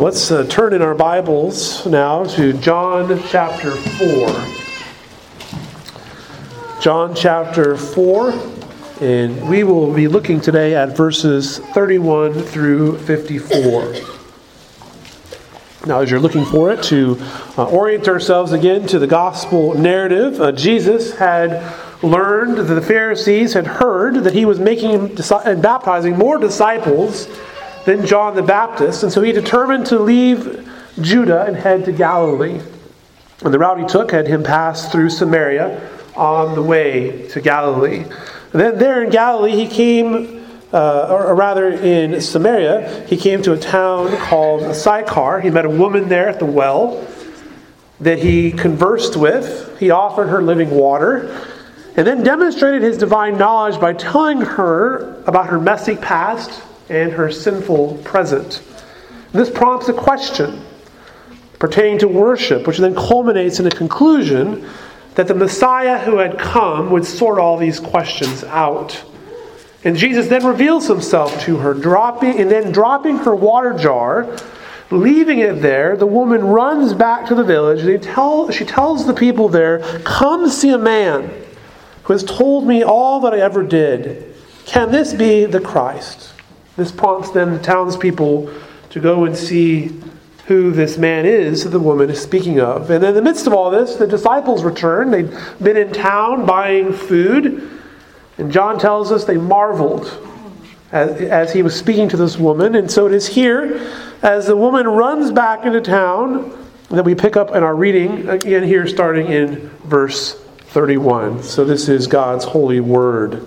Let's uh, turn in our Bibles now to John chapter 4. John chapter 4, and we will be looking today at verses 31 through 54. Now, as you're looking for it, to uh, orient ourselves again to the gospel narrative, uh, Jesus had learned that the Pharisees had heard that he was making and baptizing more disciples than John the Baptist, and so he determined to leave Judah and head to Galilee. And the route he took had him pass through Samaria on the way to Galilee. And then there in Galilee, he came, uh, or, rather in Samaria, he came to a town called Sychar. He met a woman there at the well that he conversed with. He offered her living water and then demonstrated his divine knowledge by telling her about her messy past and her sinful present. This prompts a question pertaining to worship, which then culminates in a conclusion that the Messiah who had come would sort all these questions out. And Jesus then reveals himself to her, dropping and then dropping her water jar, leaving it there. The woman runs back to the village. And tell, she tells the people there, "Come see a man who has told me all that I ever did. Can this be the Christ?" This prompts then the townspeople to go and see who this man is that the woman is speaking of. And in the midst of all this, the disciples return. They'd been in town buying food. And John tells us they marveled as, as he was speaking to this woman. And so it is here, as the woman runs back into town, that we pick up in our reading, again here starting in verse 31. So this is God's holy word.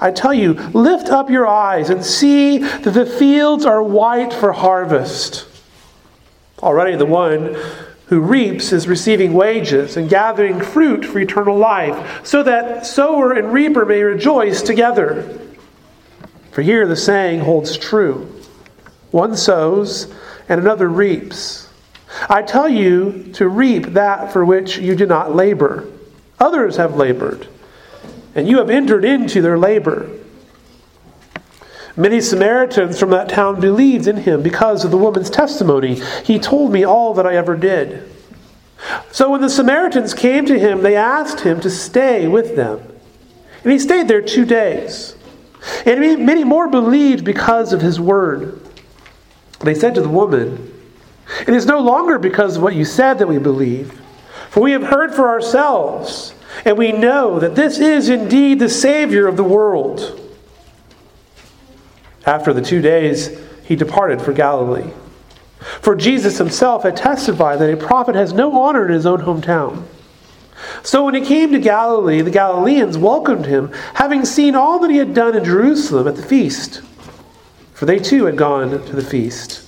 I tell you, lift up your eyes and see that the fields are white for harvest. Already the one who reaps is receiving wages and gathering fruit for eternal life, so that sower and reaper may rejoice together. For here the saying holds true one sows and another reaps. I tell you to reap that for which you did not labor. Others have labored and you have entered into their labor. Many Samaritans from that town believed in him because of the woman's testimony. He told me all that I ever did. So when the Samaritans came to him, they asked him to stay with them. And he stayed there two days. And many more believed because of his word. They said to the woman, It is no longer because of what you said that we believe, for we have heard for ourselves and we know that this is indeed the Savior of the world. After the two days, he departed for Galilee. For Jesus himself had testified that a prophet has no honor in his own hometown. So when he came to Galilee, the Galileans welcomed him, having seen all that he had done in Jerusalem at the feast. For they too had gone to the feast.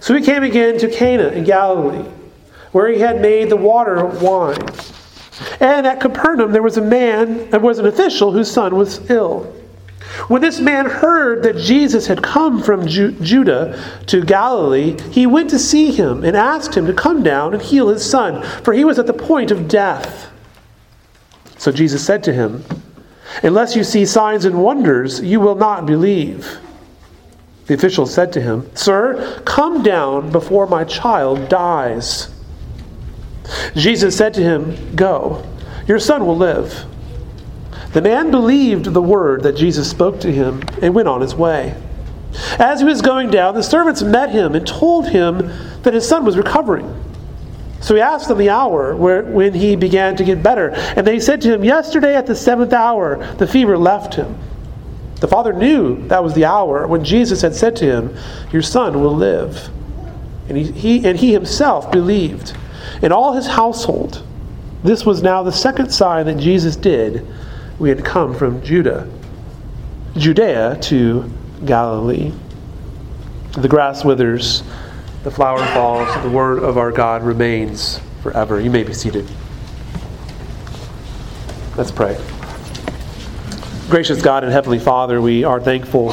So he came again to Cana in Galilee, where he had made the water wine. And at Capernaum there was a man, there was an official whose son was ill. When this man heard that Jesus had come from Ju- Judah to Galilee, he went to see him and asked him to come down and heal his son, for he was at the point of death. So Jesus said to him, Unless you see signs and wonders, you will not believe. The official said to him, Sir, come down before my child dies. Jesus said to him, Go, your son will live. The man believed the word that Jesus spoke to him and went on his way. As he was going down, the servants met him and told him that his son was recovering. So he asked them the hour where, when he began to get better. And they said to him, Yesterday at the seventh hour, the fever left him. The father knew that was the hour when Jesus had said to him, Your son will live. And he, he, and he himself believed in all his household. This was now the second sign that Jesus did. We had come from Judah, Judea to Galilee. The grass withers the flower falls, the word of our God remains forever. You may be seated. Let's pray. Gracious God and Heavenly Father, we are thankful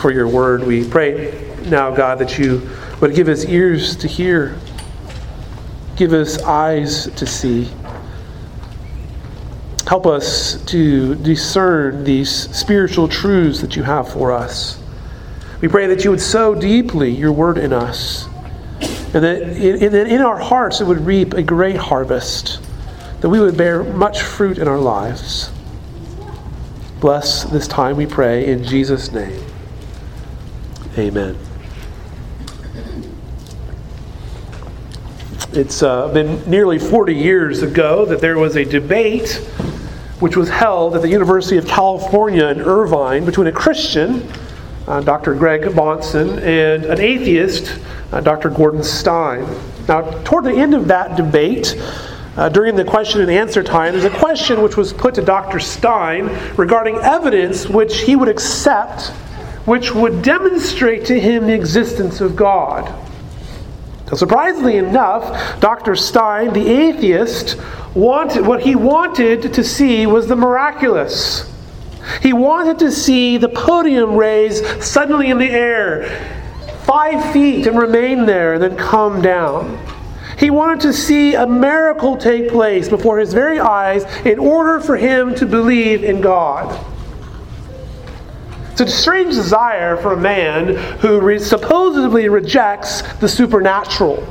for your word. We pray now, God, that you would give us ears to hear, give us eyes to see. Help us to discern these spiritual truths that you have for us. We pray that you would sow deeply your word in us, and that in, our hearts it would reap a great harvest, that we would bear much fruit in our lives. Bless this time, we pray, in Jesus' name. Amen. It's uh, been nearly 40 years ago that there was a debate which was held at the University of California in Irvine between a Christian uh, Dr. Greg Bahnsen, and an atheist, uh, Dr. Gordon Stein. Now, toward the end of that debate, uh, during the question and answer time, there's a question which was put to Dr. Stein regarding evidence which he would accept, which would demonstrate to him the existence of God. Now, surprisingly enough, Dr. Stein, the atheist, wanted what he wanted to see was the miraculous. He wanted to see the podium raise suddenly in the air, five feet, and remain there, and then come down. He wanted to see a miracle take place before his very eyes in order for him to believe in God. It's a strange desire for a man who re- supposedly rejects the supernatural.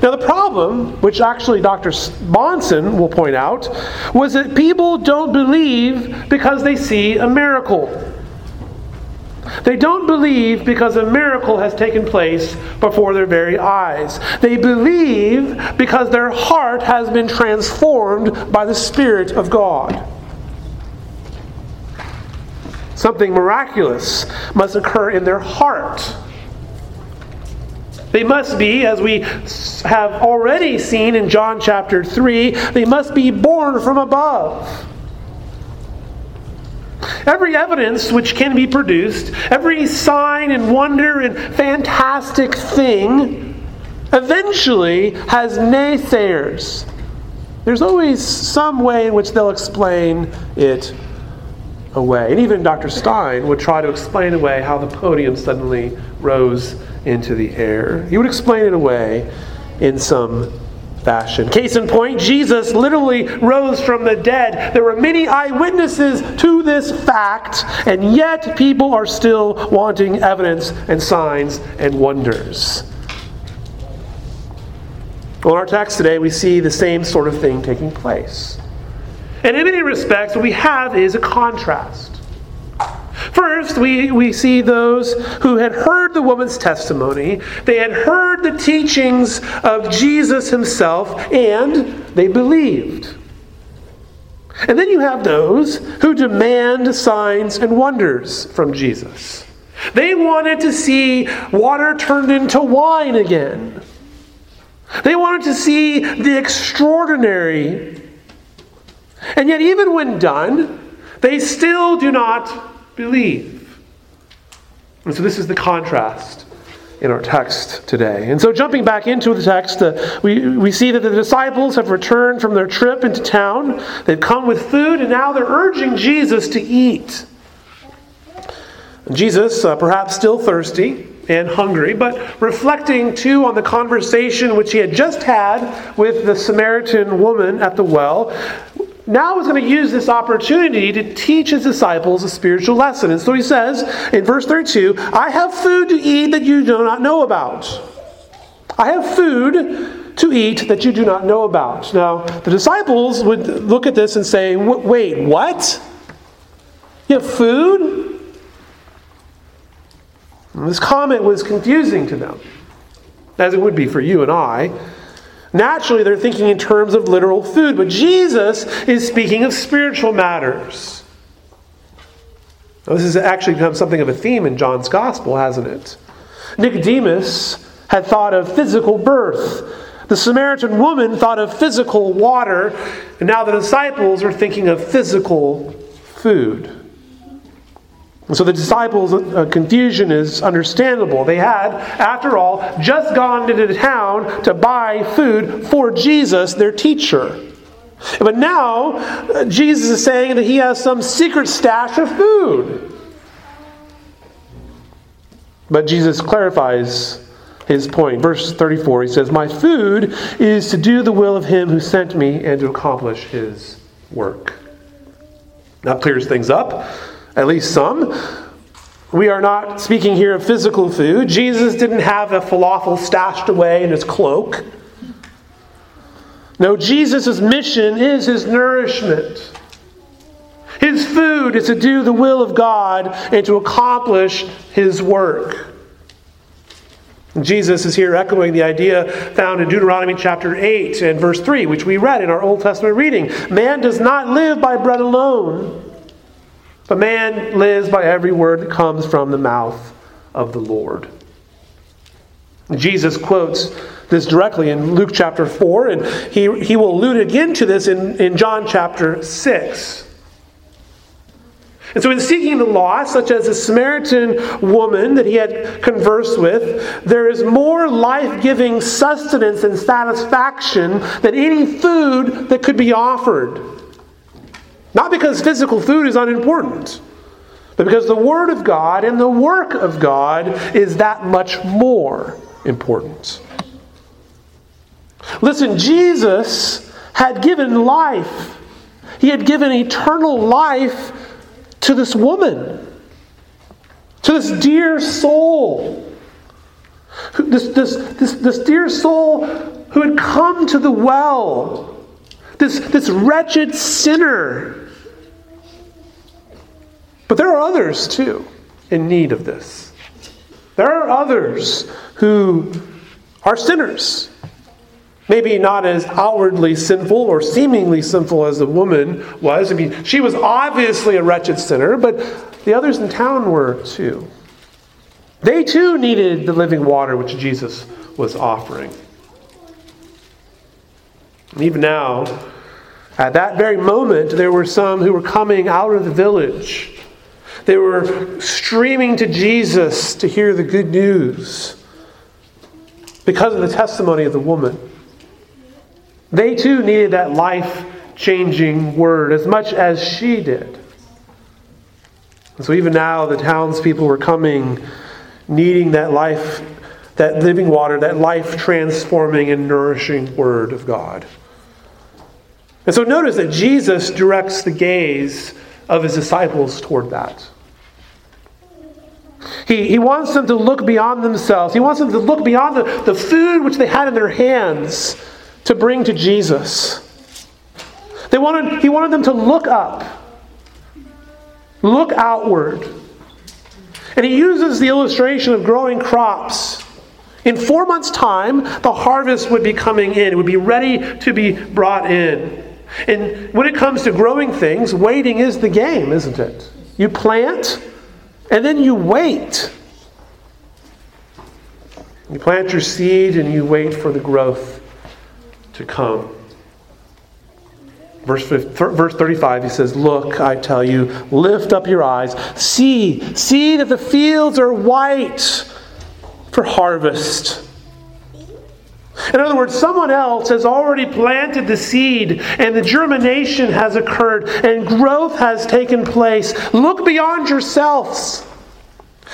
Now, the problem, which actually Dr. Bahnsen will point out, was that people don't believe because they see a miracle. They don't believe because a miracle has taken place before their very eyes. They believe because their heart has been transformed by the Spirit of God. Something miraculous must occur in their heart they must be, as we have already seen in John chapter 3, they must be born from above. Every evidence which can be produced, every sign and wonder and fantastic thing, eventually has naysayers. There's always some way in which they'll explain it away. And even Dr. Stein would try to explain away how the podium suddenly rose into the air. He would explain it away in some fashion. Case in point, Jesus literally rose from the dead. There were many eyewitnesses to this fact, and yet people are still wanting evidence and signs and wonders. Well, in our text today, we see the same sort of thing taking place. And in many respects, what we have is a contrast. First, we, we see those who had heard the woman's testimony, they had heard the teachings of Jesus himself, and they believed. And then you have those who demand signs and wonders from Jesus. They wanted to see water turned into wine again. They wanted to see the extraordinary. And yet, even when done, they still do not believe. And so this is the contrast in our text today. And so, jumping back into the text, uh, we, we see that the disciples have returned from their trip into town. They've come with food, and now they're urging Jesus to eat. Jesus, uh, perhaps still thirsty and hungry, but reflecting too on the conversation which he had just had with the Samaritan woman at the well, now he's going to use this opportunity to teach his disciples a spiritual lesson. And so he says in verse 32 I have food to eat that you do not know about. I have food to eat that you do not know about. Now, the disciples would look at this and say, Wait, what? You have food? And this comment was confusing to them, as it would be for you and I. Naturally, they're thinking in terms of literal food, but Jesus is speaking of spiritual matters. Now, this has actually become something of a theme in John's gospel, hasn't it? Nicodemus had thought of physical birth. The Samaritan woman thought of physical water, and now the disciples are thinking of physical food. So the disciples' uh, confusion is understandable. They had, after all, just gone into the town to buy food for Jesus, their teacher. But now, uh, Jesus is saying that he has some secret stash of food. But Jesus clarifies his point. Verse 34, he says, My food is to do the will of him who sent me and to accomplish his work. That clears things up, at least some. We are not speaking here of physical food. Jesus didn't have a falafel stashed away in his cloak. No, Jesus' mission is his nourishment. His food is to do the will of God and to accomplish his work. Jesus is here echoing the idea found in Deuteronomy chapter 8 and verse 3, which we read in our Old Testament reading. Man does not live by bread alone, but man lives by every word that comes from the mouth of the Lord. Jesus quotes this directly in Luke chapter 4, and he, he will allude again to this in, in John chapter 6. And so, in seeking the lost, such as the Samaritan woman that he had conversed with, there is more life giving sustenance and satisfaction than any food that could be offered. Not because physical food is unimportant, but because the Word of God and the work of God is that much more important. Listen, Jesus had given life, He had given eternal life to this woman, to this dear soul. This, this, this, this dear soul who had come to the well, this, this wretched sinner. But there are others too in need of this. There are others who are sinners Maybe not as outwardly sinful or seemingly sinful as the woman was. I mean, she was obviously a wretched sinner, but the others in town were too. They too needed the living water which Jesus was offering. And even now, at that very moment, there were some who were coming out of the village. They were streaming to Jesus to hear the good news because of the testimony of the woman. They too needed that life changing word as much as she did. And so even now, the townspeople were coming, needing that life, that living water, that life transforming and nourishing word of God. And so notice that Jesus directs the gaze of his disciples toward that. He, he wants them to look beyond themselves. He wants them to look beyond the, the food which they had in their hands to bring to Jesus. They wanted, he wanted them to look up, look outward. And he uses the illustration of growing crops. In four months' time, the harvest would be coming in, it would be ready to be brought in. And when it comes to growing things, waiting is the game, isn't it? You plant, and then you wait. You plant your seed and you wait for the growth to come. Verse, verse 35, he says, Look, I tell you, lift up your eyes. See, see that the fields are white for harvest. In other words, someone else has already planted the seed, and the germination has occurred, and growth has taken place. Look beyond yourselves.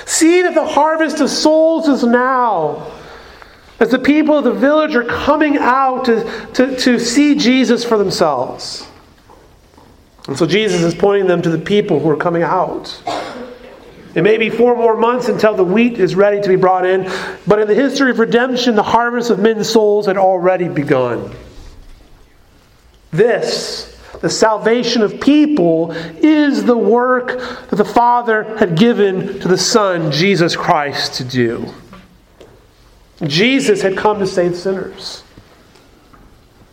See that the harvest of souls is now. As the people of the village are coming out to, to, to see Jesus for themselves. And so Jesus is pointing them to the people who are coming out. It may be four more months until the wheat is ready to be brought in, but in the history of redemption, the harvest of men's souls had already begun. This, the salvation of people, is the work that the Father had given to the Son, Jesus Christ, to do. Jesus had come to save sinners.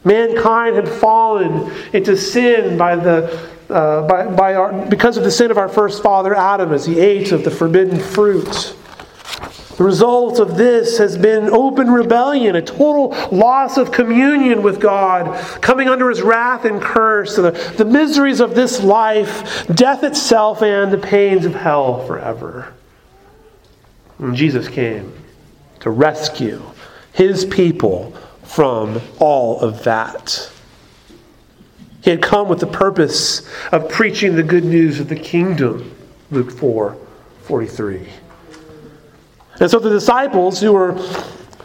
Mankind had fallen into sin by the, uh, by, by our, because of the sin of our first father Adam as he ate of the forbidden fruit. The result of this has been open rebellion, a total loss of communion with God, coming under his wrath and curse, the, the miseries of this life, death itself, and the pains of hell forever. And Jesus came to rescue his people from all of that. He had come with the purpose of preaching the good news of the kingdom, Luke 4 43. And so the disciples who were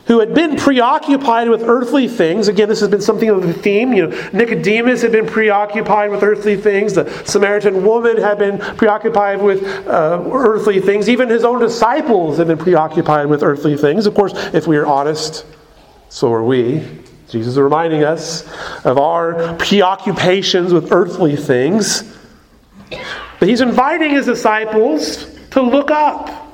who had been preoccupied with earthly things. Again, this has been something of a theme. You know, Nicodemus had been preoccupied with earthly things. The Samaritan woman had been preoccupied with uh, earthly things. Even his own disciples had been preoccupied with earthly things. Of course, if we are honest, so are we. Jesus is reminding us of our preoccupations with earthly things. But he's inviting his disciples to look up.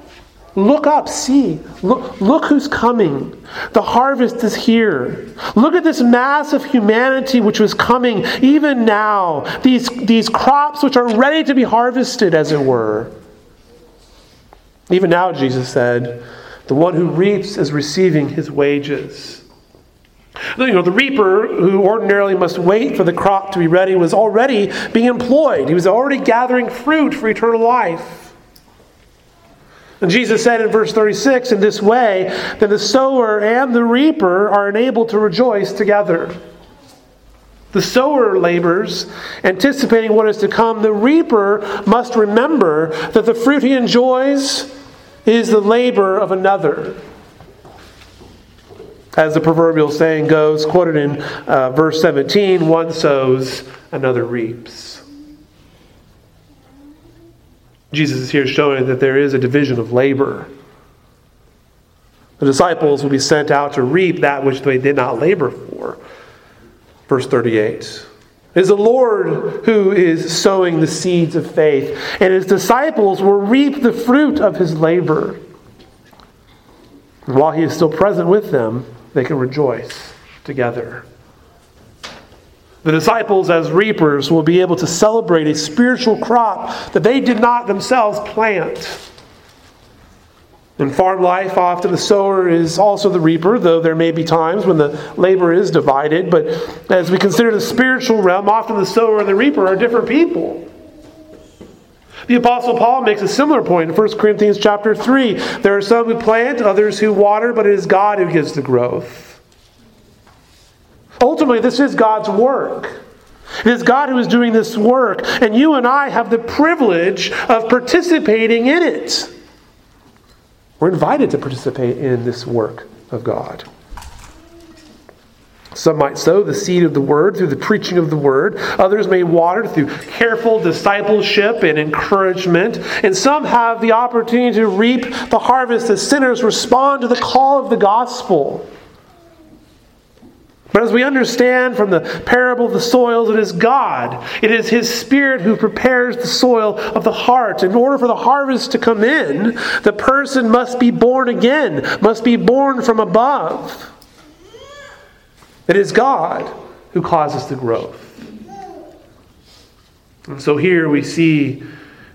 Look up, see. Look, look who's coming. The harvest is here. Look at this mass of humanity which was coming even now. These, these crops which are ready to be harvested, as it were. Even now, Jesus said, the one who reaps is receiving his wages. You know, the reaper, who ordinarily must wait for the crop to be ready, was already being employed. He was already gathering fruit for eternal life. And Jesus said in verse 36 in this way that the sower and the reaper are enabled to rejoice together. The sower labors, anticipating what is to come. The reaper must remember that the fruit he enjoys is the labor of another. As the proverbial saying goes, quoted in uh, verse 17 one sows, another reaps. Jesus is here showing that there is a division of labor. The disciples will be sent out to reap that which they did not labor for. Verse 38. It is the Lord who is sowing the seeds of faith, and his disciples will reap the fruit of his labor. While he is still present with them, they can rejoice together. The disciples, as reapers, will be able to celebrate a spiritual crop that they did not themselves plant. In farm life, often the sower is also the reaper, though there may be times when the labor is divided. But as we consider the spiritual realm, often the sower and the reaper are different people. The apostle Paul makes a similar point in 1 Corinthians chapter 3. There are some who plant, others who water, but it is God who gives the growth. Ultimately, this is God's work. It is God who is doing this work, and you and I have the privilege of participating in it. We're invited to participate in this work of God. Some might sow the seed of the word through the preaching of the word. Others may water through careful discipleship and encouragement. And some have the opportunity to reap the harvest as sinners respond to the call of the gospel. But as we understand from the parable of the soils, it is God. It is His Spirit who prepares the soil of the heart. In order for the harvest to come in, the person must be born again, must be born from above. It is God who causes the growth. And so here we see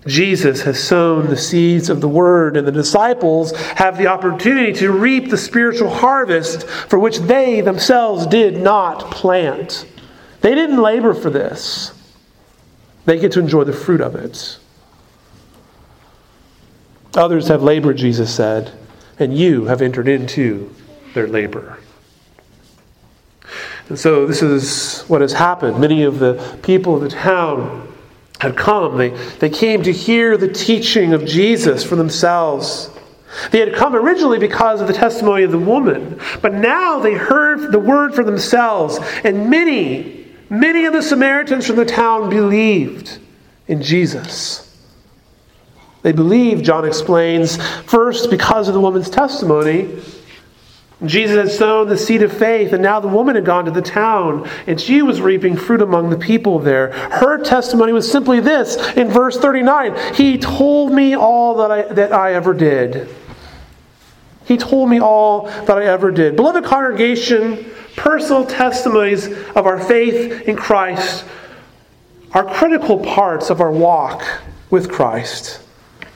Jesus has sown the seeds of the word, and the disciples have the opportunity to reap the spiritual harvest for which they themselves did not plant. They didn't labor for this, they get to enjoy the fruit of it. Others have labored, Jesus said, and you have entered into their labor. And so, this is what has happened. Many of the people of the town had come. They, they came to hear the teaching of Jesus for themselves. They had come originally because of the testimony of the woman, but now they heard the word for themselves, and many, many of the Samaritans from the town believed in Jesus. They believed, John explains, first because of the woman's testimony, Jesus had sown the seed of faith, and now the woman had gone to the town, and she was reaping fruit among the people there. Her testimony was simply this in verse 39 He told me all that I, that I ever did. He told me all that I ever did. Beloved congregation, personal testimonies of our faith in Christ are critical parts of our walk with Christ.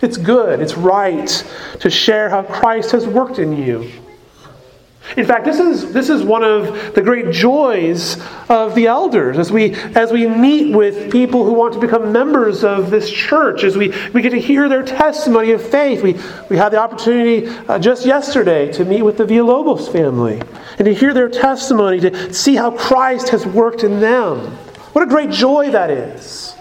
It's good, it's right to share how Christ has worked in you. In fact, this is, this is one of the great joys of the elders as we, as we meet with people who want to become members of this church, as we, we get to hear their testimony of faith. We, we had the opportunity uh, just yesterday to meet with the Villalobos family and to hear their testimony, to see how Christ has worked in them. What a great joy that is.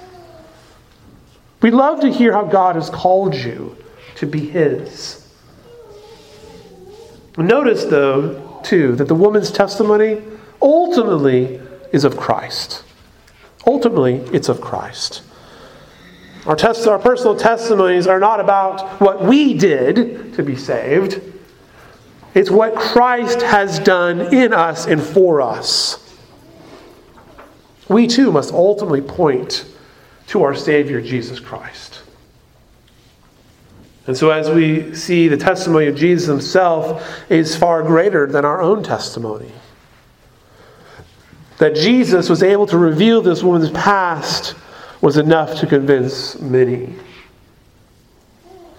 We love to hear how God has called you to be His. Notice, though, too, that the woman's testimony ultimately is of Christ. Ultimately, it's of Christ. Our, test, our personal testimonies are not about what we did to be saved, it's what Christ has done in us and for us. We too must ultimately point to our Savior, Jesus Christ. And so, as we see, the testimony of Jesus himself is far greater than our own testimony. That Jesus was able to reveal this woman's past was enough to convince many.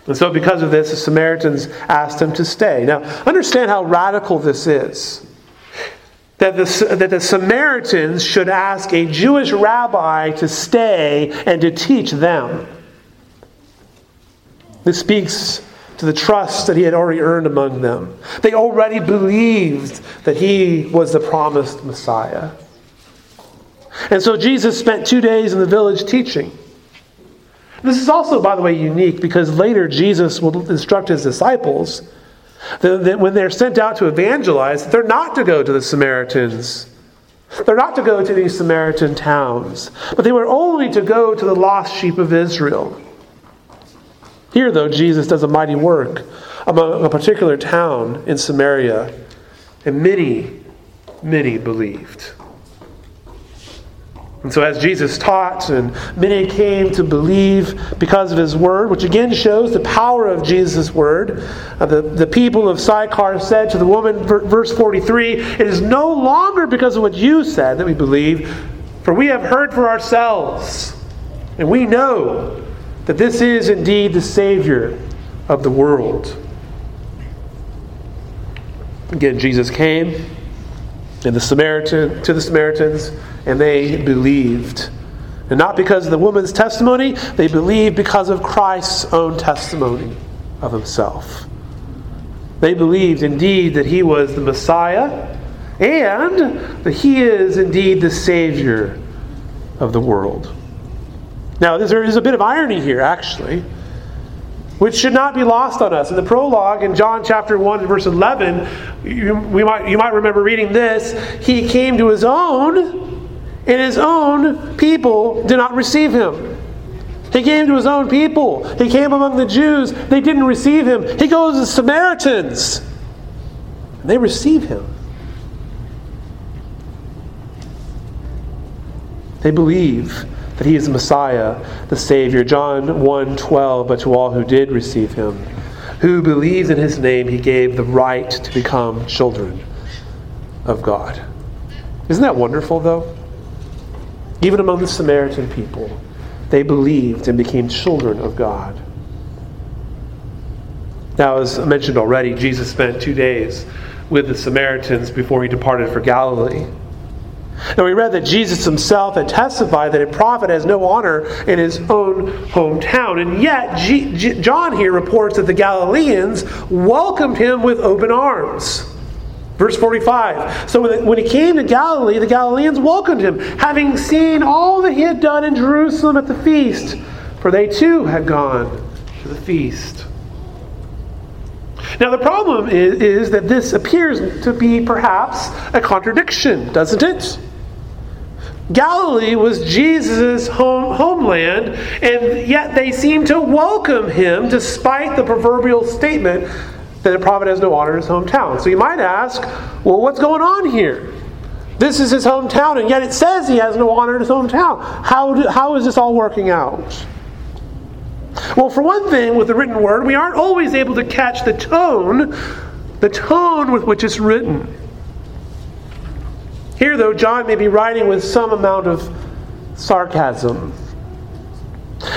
And so, because of this, the Samaritans asked him to stay. Now, understand how radical this is. That the, that the Samaritans should ask a Jewish rabbi to stay and to teach them. This speaks to the trust that he had already earned among them. They already believed that he was the promised Messiah. And so Jesus spent two days in the village teaching. This is also, by the way, unique because later Jesus will instruct his disciples that when they're sent out to evangelize, they're not to go to the Samaritans. They're not to go to these Samaritan towns, but they were only to go to the lost sheep of Israel. Here, though, Jesus does a mighty work among a particular town in Samaria, and many, many believed. And so, as Jesus taught, and many came to believe because of his word, which again shows the power of Jesus' word. Uh, the, the people of Sychar said to the woman, verse 43, It is no longer because of what you said that we believe, for we have heard for ourselves, and we know that this is indeed the Savior of the world. Again, Jesus came the Samaritan, to the Samaritans, and they believed. And not because of the woman's testimony, they believed because of Christ's own testimony of himself. They believed indeed that he was the Messiah and that he is indeed the Savior of the world. Now, there is a bit of irony here, actually, which should not be lost on us. In the prologue in John chapter 1, verse 11, you, we might, you might remember reading this. He came to his own, and his own people did not receive him. He came to his own people. He came among the Jews. They didn't receive him. He goes to the Samaritans. They receive him. They believe that he is the Messiah, the Savior. John 1 12, but to all who did receive him, who believed in his name, he gave the right to become children of God. Isn't that wonderful, though? Even among the Samaritan people, they believed and became children of God. Now, as I mentioned already, Jesus spent two days with the Samaritans before he departed for Galilee. Now, we read that Jesus himself had testified that a prophet has no honor in his own hometown. And yet, G- G- John here reports that the Galileans welcomed him with open arms. Verse 45. So when, when he came to Galilee, the Galileans welcomed him, having seen all that he had done in Jerusalem at the feast, for they too had gone to the feast. Now, the problem is, is, that this appears to be perhaps a contradiction, doesn't it? Galilee was Jesus' home, homeland, and yet they seem to welcome him despite the proverbial statement that a prophet has no honor in his hometown. So you might ask, well, what's going on here? This is his hometown, and yet it says he has no honor in his hometown. How, do, how is this all working out? Well, for one thing, with the written word, we aren't always able to catch the tone, the tone with which it's written. Here, though, John may be writing with some amount of sarcasm.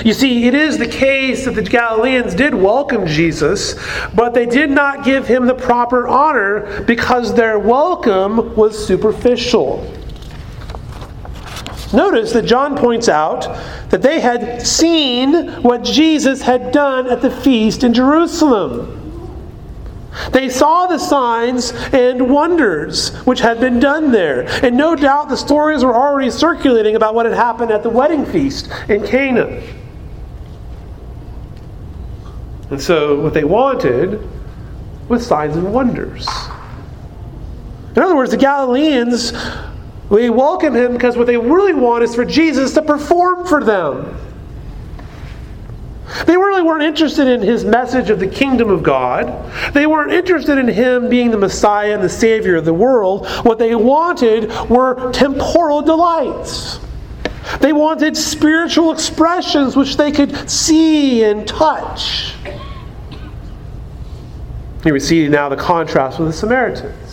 You see, it is the case that the Galileans did welcome Jesus, but they did not give him the proper honor because their welcome was superficial. Notice that John points out that they had seen what Jesus had done at the feast in Jerusalem. They saw the signs and wonders which had been done there. And no doubt the stories were already circulating about what had happened at the wedding feast in Cana. And so, what they wanted was signs and wonders. In other words, the Galileans, they welcome him because what they really want is for Jesus to perform for them. They really weren't interested in his message of the kingdom of God. They weren't interested in him being the Messiah and the Savior of the world. What they wanted were temporal delights. They wanted spiritual expressions which they could see and touch. Here we see now the contrast with the Samaritans.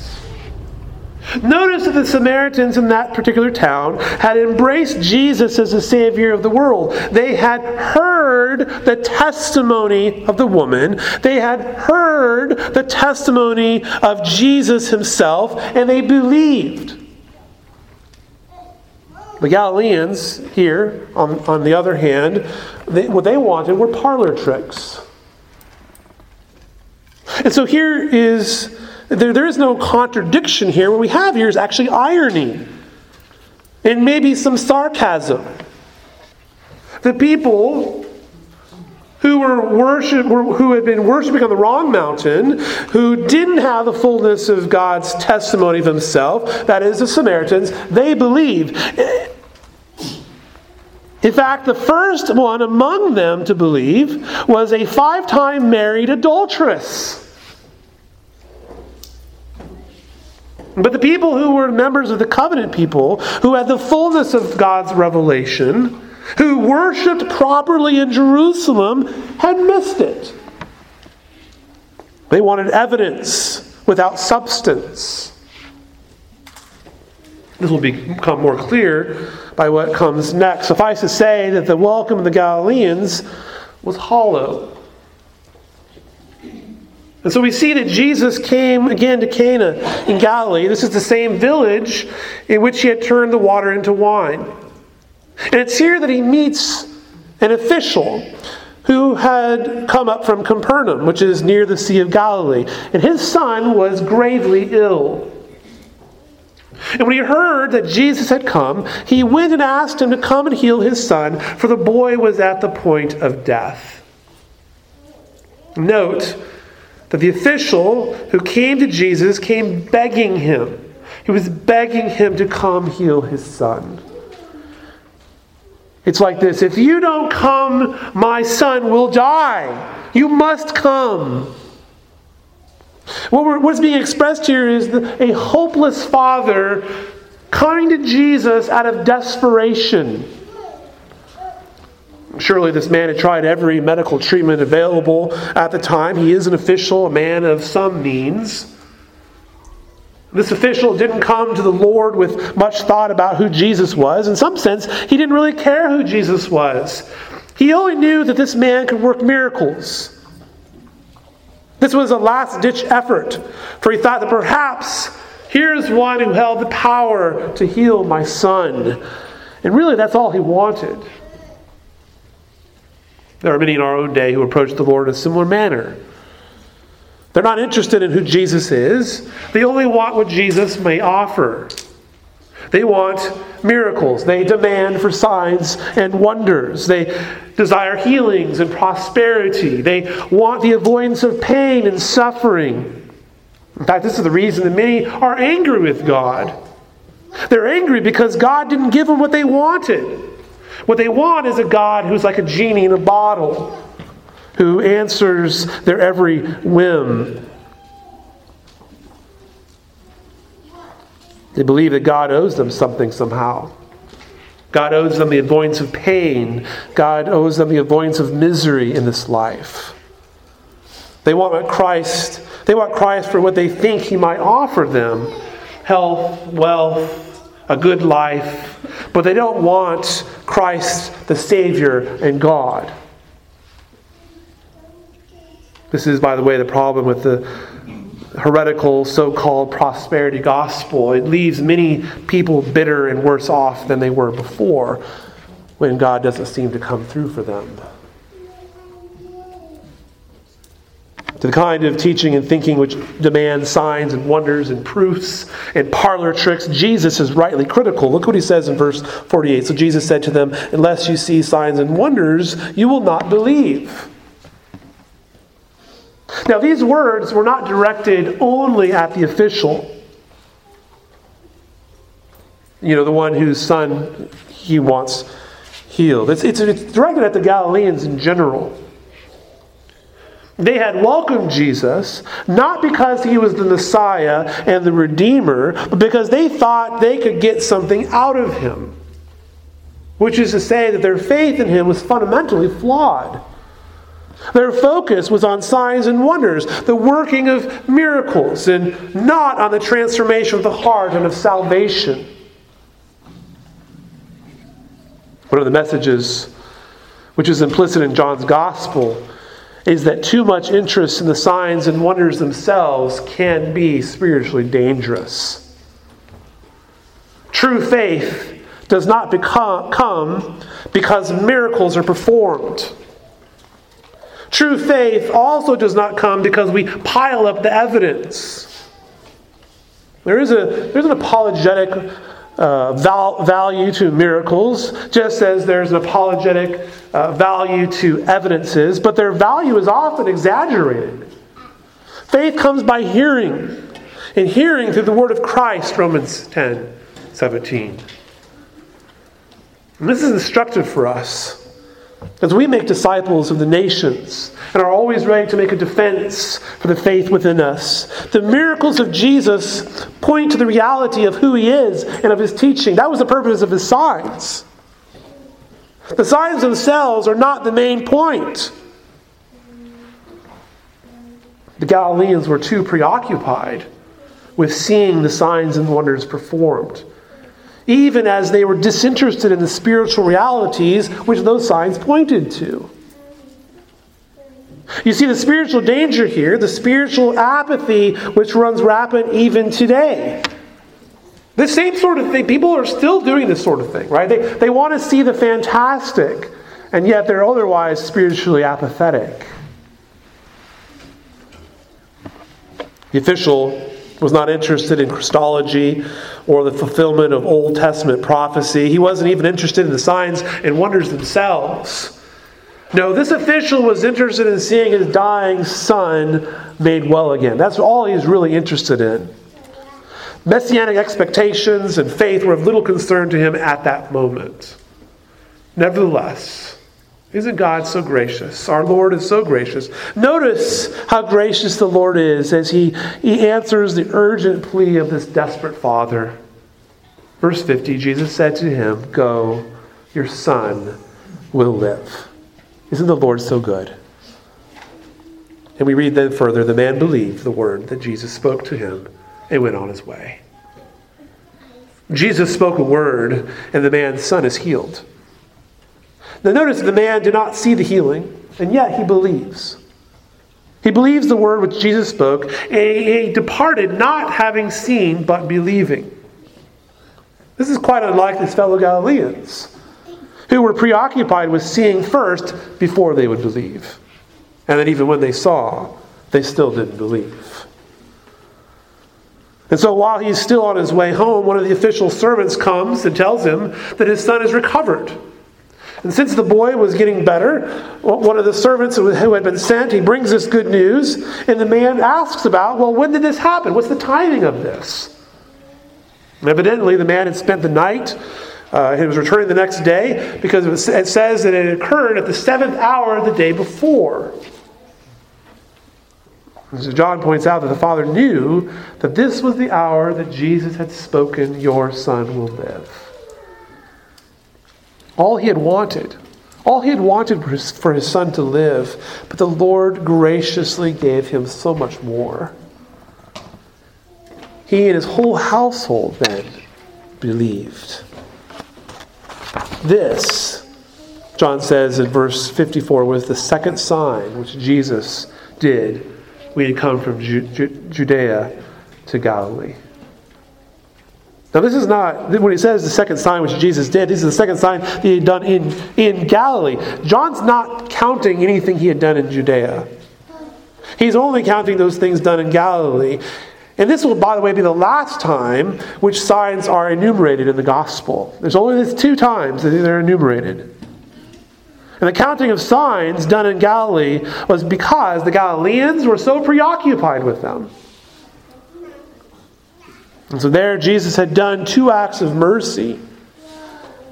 Notice that the Samaritans in that particular town had embraced Jesus as the Savior of the world. They had heard the testimony of the woman, they had heard the testimony of Jesus himself, and they believed. The Galileans here, on, on the other hand, they, what they wanted were parlor tricks. And so here is there, there is no contradiction here. What we have here is actually irony and maybe some sarcasm. The people who were worship, who had been worshiping on the wrong mountain, who didn't have the fullness of God's testimony of Himself, that is, the Samaritans, they believed. In fact, the first one among them to believe was a five time married adulteress. But the people who were members of the covenant people, who had the fullness of God's revelation, who worshiped properly in Jerusalem, had missed it. They wanted evidence without substance. This will become more clear by what comes next. Suffice to say that the welcome of the Galileans was hollow. And so we see that Jesus came again to Cana in Galilee. This is the same village in which he had turned the water into wine. And it's here that he meets an official who had come up from Capernaum, which is near the Sea of Galilee. And his son was gravely ill. And when he heard that Jesus had come, he went and asked him to come and heal his son, for the boy was at the point of death. Note that the official who came to Jesus came begging him. He was begging him to come heal his son. It's like this if you don't come, my son will die. You must come. What what's being expressed here is a hopeless father coming to Jesus out of desperation. Surely this man had tried every medical treatment available at the time. He is an official, a man of some means. This official didn't come to the Lord with much thought about who Jesus was. In some sense, he didn't really care who Jesus was. He only knew that this man could work miracles. This was a last ditch effort, for he thought that perhaps here's one who held the power to heal my son. And really, that's all he wanted. There are many in our own day who approach the Lord in a similar manner. They're not interested in who Jesus is, they only want what Jesus may offer. They want miracles. They demand for signs and wonders. They desire healings and prosperity. They want the avoidance of pain and suffering. In fact, this is the reason that many are angry with God. They're angry because God didn't give them what they wanted. What they want is a God who's like a genie in a bottle, who answers their every whim. They believe that God owes them something somehow. God owes them the avoidance of pain. God owes them the avoidance of misery in this life. They want Christ, they want Christ for what they think he might offer them health, wealth, a good life, but they don't want Christ the Savior and God. This is, by the way, the problem with the heretical so called prosperity gospel. It leaves many people bitter and worse off than they were before when God doesn't seem to come through for them. To the kind of teaching and thinking which demands signs and wonders and proofs and parlor tricks, Jesus is rightly critical. Look what he says in verse 48. So Jesus said to them, Unless you see signs and wonders, you will not believe. Now, these words were not directed only at the official. You know, the one whose son he wants healed. It's, it's, it's directed at the Galileans in general. They had welcomed Jesus not because he was the Messiah and the Redeemer, but because they thought they could get something out of him. Which is to say that their faith in him was fundamentally flawed. Their focus was on signs and wonders, the working of miracles, and not on the transformation of the heart and of salvation. One of the messages which is implicit in John's gospel is that too much interest in the signs and wonders themselves can be spiritually dangerous. True faith does not become, come because miracles are performed. True faith also does not come because we pile up the evidence. There is a, there's an apologetic uh, val- value to miracles, just as there's an apologetic uh, value to evidences, but their value is often exaggerated. Faith comes by hearing, and hearing through the word of Christ, Romans 10 17. And this is instructive for us. As we make disciples of the nations and are always ready to make a defense for the faith within us, the miracles of Jesus point to the reality of who he is and of his teaching. That was the purpose of his signs. The signs themselves are not the main point. The Galileans were too preoccupied with seeing the signs and wonders performed even as they were disinterested in the spiritual realities which those signs pointed to. You see the spiritual danger here, the spiritual apathy which runs rampant even today. The same sort of thing, people are still doing this sort of thing, right? They, they want to see the fantastic, and yet they're otherwise spiritually apathetic. The official was not interested in Christology or the fulfillment of Old Testament prophecy. He wasn't even interested in the signs and wonders themselves. No, this official was interested in seeing his dying son made well again. That's all he's really interested in. Messianic expectations and faith were of little concern to him at that moment. Nevertheless, isn't God so gracious? Our Lord is so gracious. Notice how gracious the Lord is as he, he answers the urgent plea of this desperate father. Verse 50 Jesus said to him, Go, your son will live. Isn't the Lord so good? And we read then further the man believed the word that Jesus spoke to him and went on his way. Jesus spoke a word, and the man's son is healed. Now, notice the man did not see the healing, and yet he believes. He believes the word which Jesus spoke, and he departed not having seen, but believing. This is quite unlike his fellow Galileans, who were preoccupied with seeing first before they would believe. And then, even when they saw, they still didn't believe. And so, while he's still on his way home, one of the official servants comes and tells him that his son is recovered and since the boy was getting better, one of the servants who had been sent, he brings this good news, and the man asks about, well, when did this happen? What's the timing of this? And evidently, the man had spent the night. Uh, he was returning the next day because it says that it occurred at the seventh hour of the day before. So John points out that the father knew that this was the hour that Jesus had spoken, Your son will live. All he had wanted. All he had wanted was for his son to live, but the Lord graciously gave him so much more. He and his whole household then believed. This, John says in verse 54, was the second sign which Jesus did when he had come from Judea to Galilee. Now, this is not, when he says the second sign which Jesus did, this is the second sign that he had done in, in Galilee. John's not counting anything he had done in Judea. He's only counting those things done in Galilee. And this will, by the way, be the last time which signs are enumerated in the gospel. There's only these two times that they're enumerated. And the counting of signs done in Galilee was because the Galileans were so preoccupied with them. And so there, Jesus had done two acts of mercy,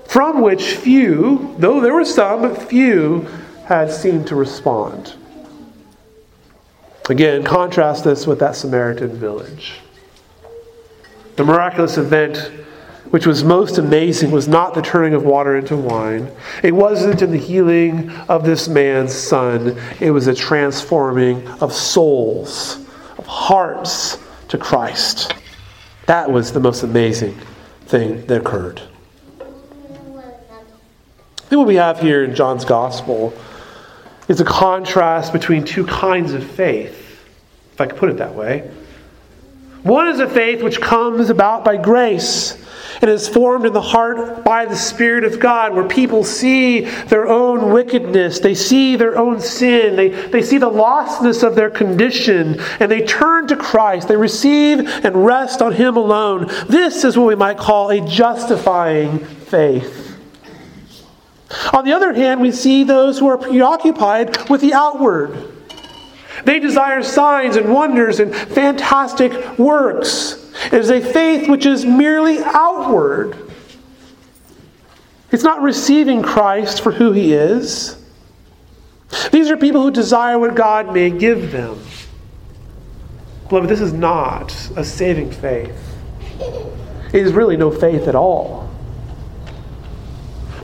from which few, though there were some, but few had seemed to respond. Again, contrast this with that Samaritan village. The miraculous event which was most amazing was not the turning of water into wine. It wasn't in the healing of this man's son. It was a transforming of souls, of hearts to Christ. That was the most amazing thing that occurred. I think what we have here in John's Gospel is a contrast between two kinds of faith, if I could put it that way. One is a faith which comes about by grace and is formed in the heart by the Spirit of God, where people see their own wickedness, they see their own sin, they, they see the lostness of their condition, and they turn to Christ. They receive and rest on Him alone. This is what we might call a justifying faith. On the other hand, we see those who are preoccupied with the outward. They desire signs and wonders and fantastic works. It is a faith which is merely outward. It's not receiving Christ for who he is. These are people who desire what God may give them. Beloved, this is not a saving faith. It is really no faith at all.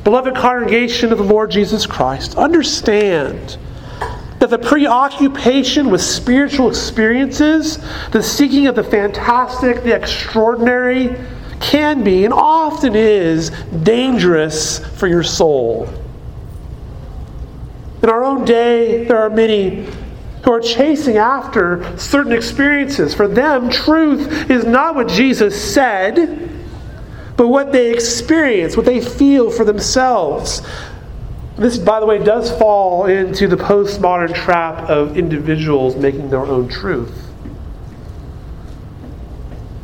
Beloved congregation of the Lord Jesus Christ, understand that the preoccupation with spiritual experiences, the seeking of the fantastic, the extraordinary, can be and often is dangerous for your soul. In our own day, there are many who are chasing after certain experiences. For them, truth is not what Jesus said, but what they experience, what they feel for themselves. This, by the way, does fall into the postmodern trap of individuals making their own truth.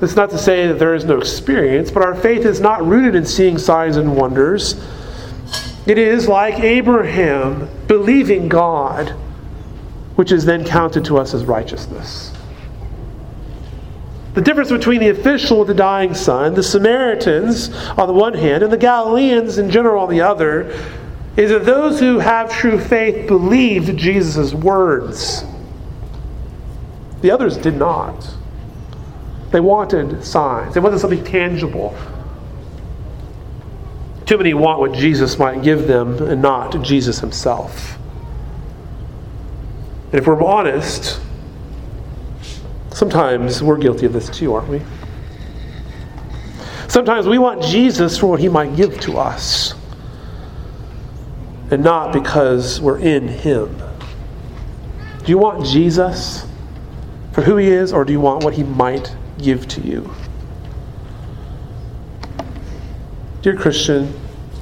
It's not to say that there is no experience, but our faith is not rooted in seeing signs and wonders. It is like Abraham believing God, which is then counted to us as righteousness. The difference between the official with the dying son, the Samaritans on the one hand, and the Galileans in general on the other, is that those who have true faith believed Jesus' words. The others did not. They wanted signs, it wasn't something tangible. Too many want what Jesus might give them and not Jesus himself. And if we're honest, sometimes we're guilty of this too, aren't we? Sometimes we want Jesus for what he might give to us and not because we're in Him. Do you want Jesus for who He is, or do you want what He might give to you? Dear Christian,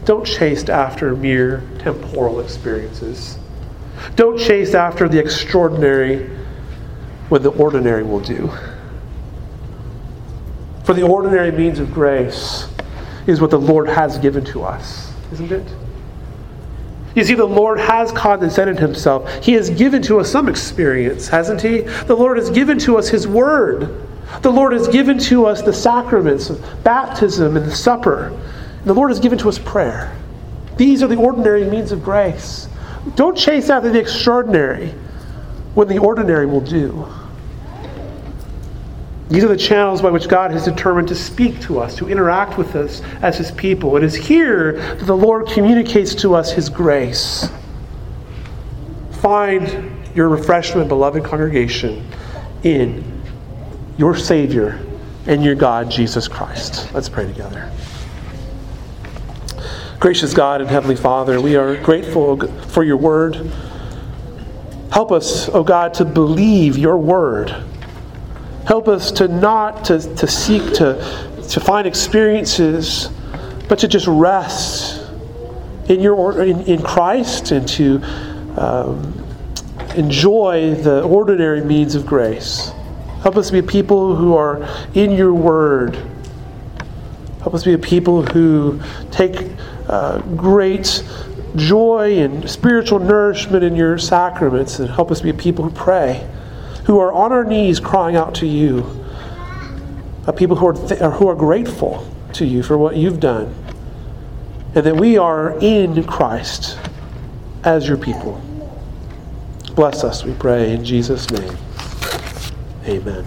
don't chase after mere temporal experiences. Don't chase after the extraordinary when the ordinary will do. For the ordinary means of grace is what the Lord has given to us, isn't it? You see, the Lord has condescended himself. He has given to us some experience, hasn't he? The Lord has given to us his word. The Lord has given to us the sacraments of baptism and the supper. The Lord has given to us prayer. These are the ordinary means of grace. Don't chase after the extraordinary when the ordinary will do. These are the channels by which God has determined to speak to us, to interact with us as His people. It is here that the Lord communicates to us His grace. Find your refreshment, beloved congregation, in your Savior, and your God, Jesus Christ. Let's pray together. Gracious God and Heavenly Father, we are grateful for your word. Help us, O oh God, to believe your word. Help us to not to, to seek to, to find experiences, but to just rest in your in, in Christ and to um, enjoy the ordinary means of grace. Help us be people who are in your word. Help us be a people who take uh, great joy and spiritual nourishment in your sacraments, and help us be a people who pray, who are on our knees crying out to you, a people who are, th- uh, who are grateful to you for what you've done, and that we are in Christ as your people. Bless us, we pray, in Jesus' name. Amen.